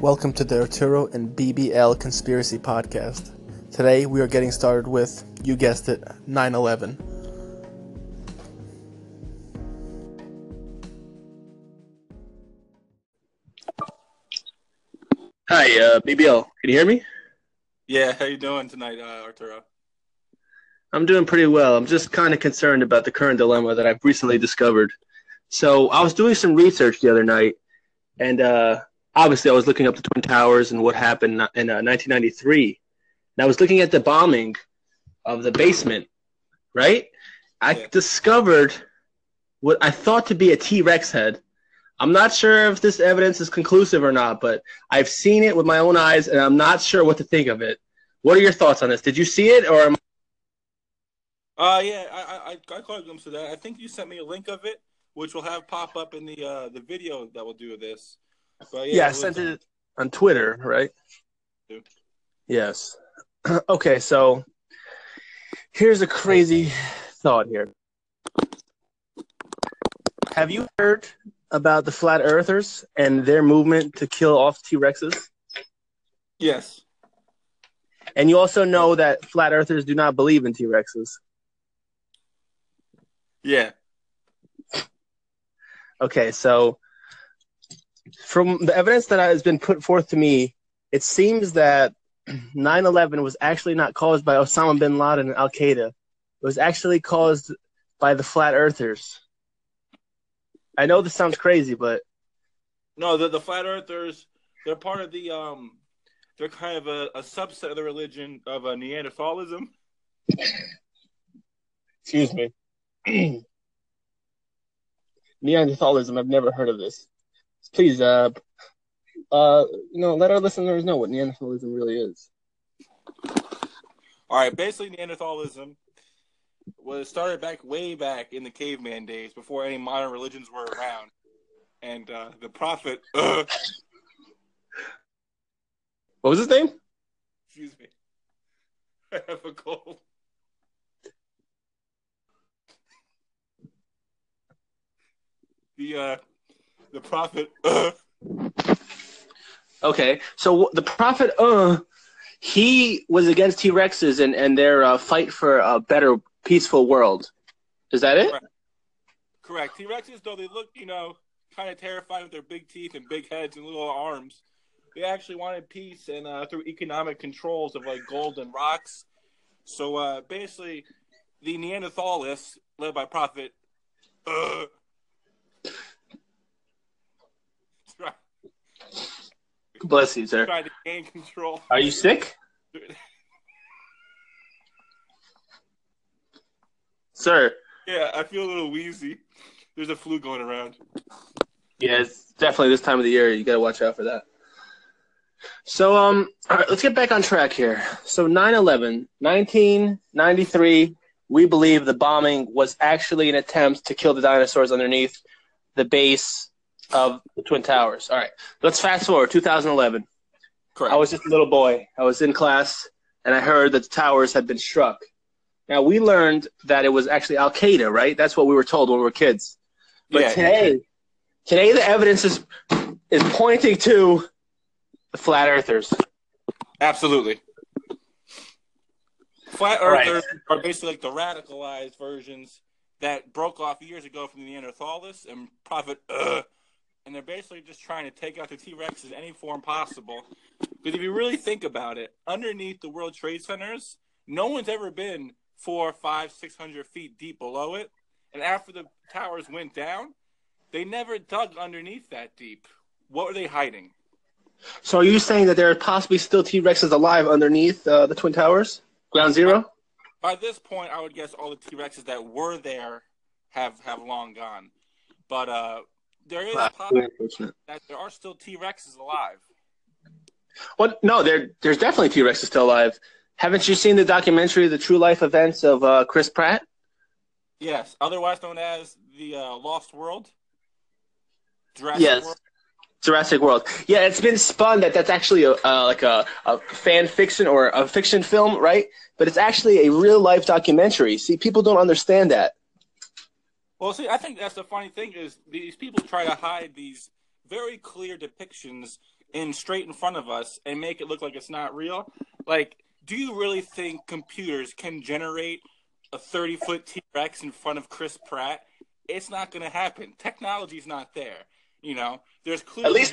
Welcome to the Arturo and BBL Conspiracy Podcast. Today we are getting started with, you guessed it, 9 11. Hi, uh, BBL. Can you hear me? Yeah, how you doing tonight, uh, Arturo? I'm doing pretty well. I'm just kind of concerned about the current dilemma that I've recently discovered. So I was doing some research the other night, and uh, obviously I was looking up the Twin Towers and what happened in uh, 1993. And I was looking at the bombing of the basement, right? I Yeah. discovered what I thought to be a T Rex head. I'm not sure if this evidence is conclusive or not, but I've seen it with my own eyes, and I'm not sure what to think of it. What are your thoughts on this? Did you see it, or am Uh, yeah, I, I, I caught a glimpse of that. I think you sent me a link of it, which will have pop up in the uh, the video that we'll do this. Yeah, Yeah, I sent it on Twitter, right? Yeah. Yes. okay, so here's a crazy thought here. Have you heard about the flat earthers and their movement to kill off T Rexes? Yes. And you also know that flat earthers do not believe in T Rexes. Yeah. Okay, so from the evidence that has been put forth to me, it seems that 9 11 was actually not caused by Osama bin Laden and Al Qaeda. It was actually caused by the flat earthers. I know this sounds crazy, but No, the the flat earthers, they're part of the um, they're kind of a, a subset of the religion of uh, Neanderthalism. excuse me. Neanderthalism, I've never heard of this. Please, uh, uh, you know, let our listeners know what Neanderthalism really is. All right, basically Neanderthalism was started back way back in the caveman days before any modern religions were around, and uh, the prophet. Uh, What was his name? excuse me. I have a cold. The uh, the prophet. Uh, Okay, so the prophet, uh, he was against T Rexes and and their uh, fight for a better, peaceful world. Is that it? Correct. T Rexes, though they look, you know, kind of terrifying with their big teeth and big heads and little arms, they actually wanted peace and uh, through economic controls of like gold and rocks. So uh, basically, the Neanderthalists, led by Prophet, uh, try- Bless you, sir. tried to gain control. Are you sick, sir? Yeah, I feel a little wheezy. There's a flu going around. Yeah, it's definitely this time of the year. You got to watch out for that. So, um, all right, let's get back on track here. So, 9 11, 1993, we believe the bombing was actually an attempt to kill the dinosaurs underneath the base of the Twin Towers. All right, let's fast forward 2011. Correct. I was just a little boy. I was in class, and I heard that the towers had been struck. Now, we learned that it was actually Al Qaeda, right? That's what we were told when we were kids. But Yeah. today, today the evidence is is pointing to the flat earthers. Absolutely. Flat All right. earthers are basically like the radicalized versions that broke off years ago from the Neanderthalists and Prophet, uh, and they're basically just trying to take out the T Rex in any form possible. Because if you really think about it, underneath the World Trade Centers, no one's ever been four, five, six hundred feet deep below it. And after the towers went down, they never dug underneath that deep. What were they hiding? So, are you saying that there are possibly still T Rexes alive underneath uh, the Twin Towers, Ground Zero? By this point, I would guess all the T Rexes that were there have have long gone. But uh, there is Wow, possibility that there are still T Rexes alive. What? No, there, there's definitely T Rexes still alive. Haven't you seen the documentary, The True Life Events of uh, Chris Pratt? Yes, otherwise known as the uh, Lost World. Jurassic Yes. World. Jurassic World. Yeah, it's been spun that that's actually a, uh, like a, a fan fiction or a fiction film, right? But it's actually a real life documentary. See, people don't understand that. Well, see, I think that's the funny thing is these people try to hide these very clear depictions in straight in front of us and make it look like it's not real. Like, do you really think computers can generate a 30 foot T Rex in front of Chris Pratt? It's not going to happen. Technology's not there. You know, there's clearly At least